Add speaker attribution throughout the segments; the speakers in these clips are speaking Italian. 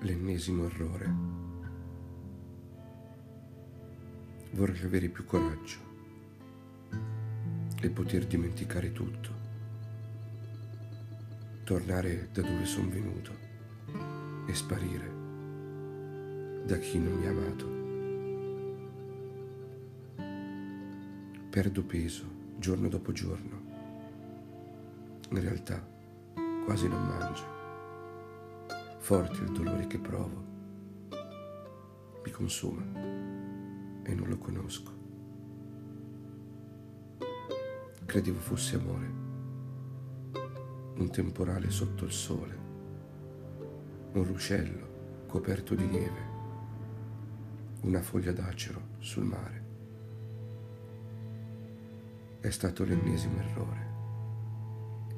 Speaker 1: l'ennesimo errore. Vorrei avere più coraggio e poter dimenticare tutto, tornare da dove sono venuto e sparire da chi non mi ha amato. Perdo peso giorno dopo giorno. In realtà quasi non mangio. Forte il dolore che provo. Mi consuma e non lo conosco. Credevo fosse amore, un temporale sotto il sole, un ruscello coperto di neve, una foglia d'acero sul mare. È stato l'ennesimo errore,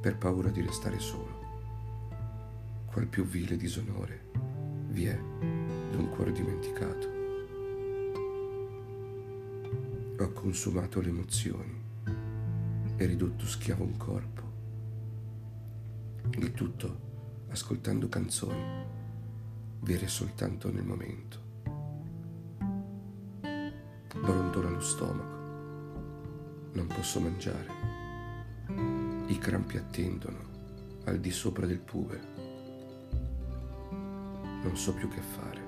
Speaker 1: per paura di restare solo qual più vile disonore vi è d'un cuore dimenticato. Ho consumato le emozioni e ridotto schiavo un corpo. Il tutto ascoltando canzoni, vere soltanto nel momento. Brontola lo stomaco, non posso mangiare. I crampi attendono al di sopra del pube non so più che fare.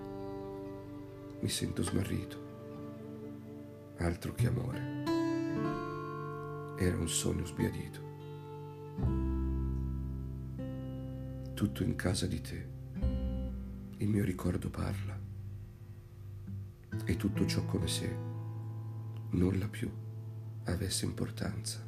Speaker 1: Mi sento smarrito. Altro che amore. Era un sogno sbiadito. Tutto in casa di te. Il mio ricordo parla. E tutto ciò come se nulla più avesse importanza.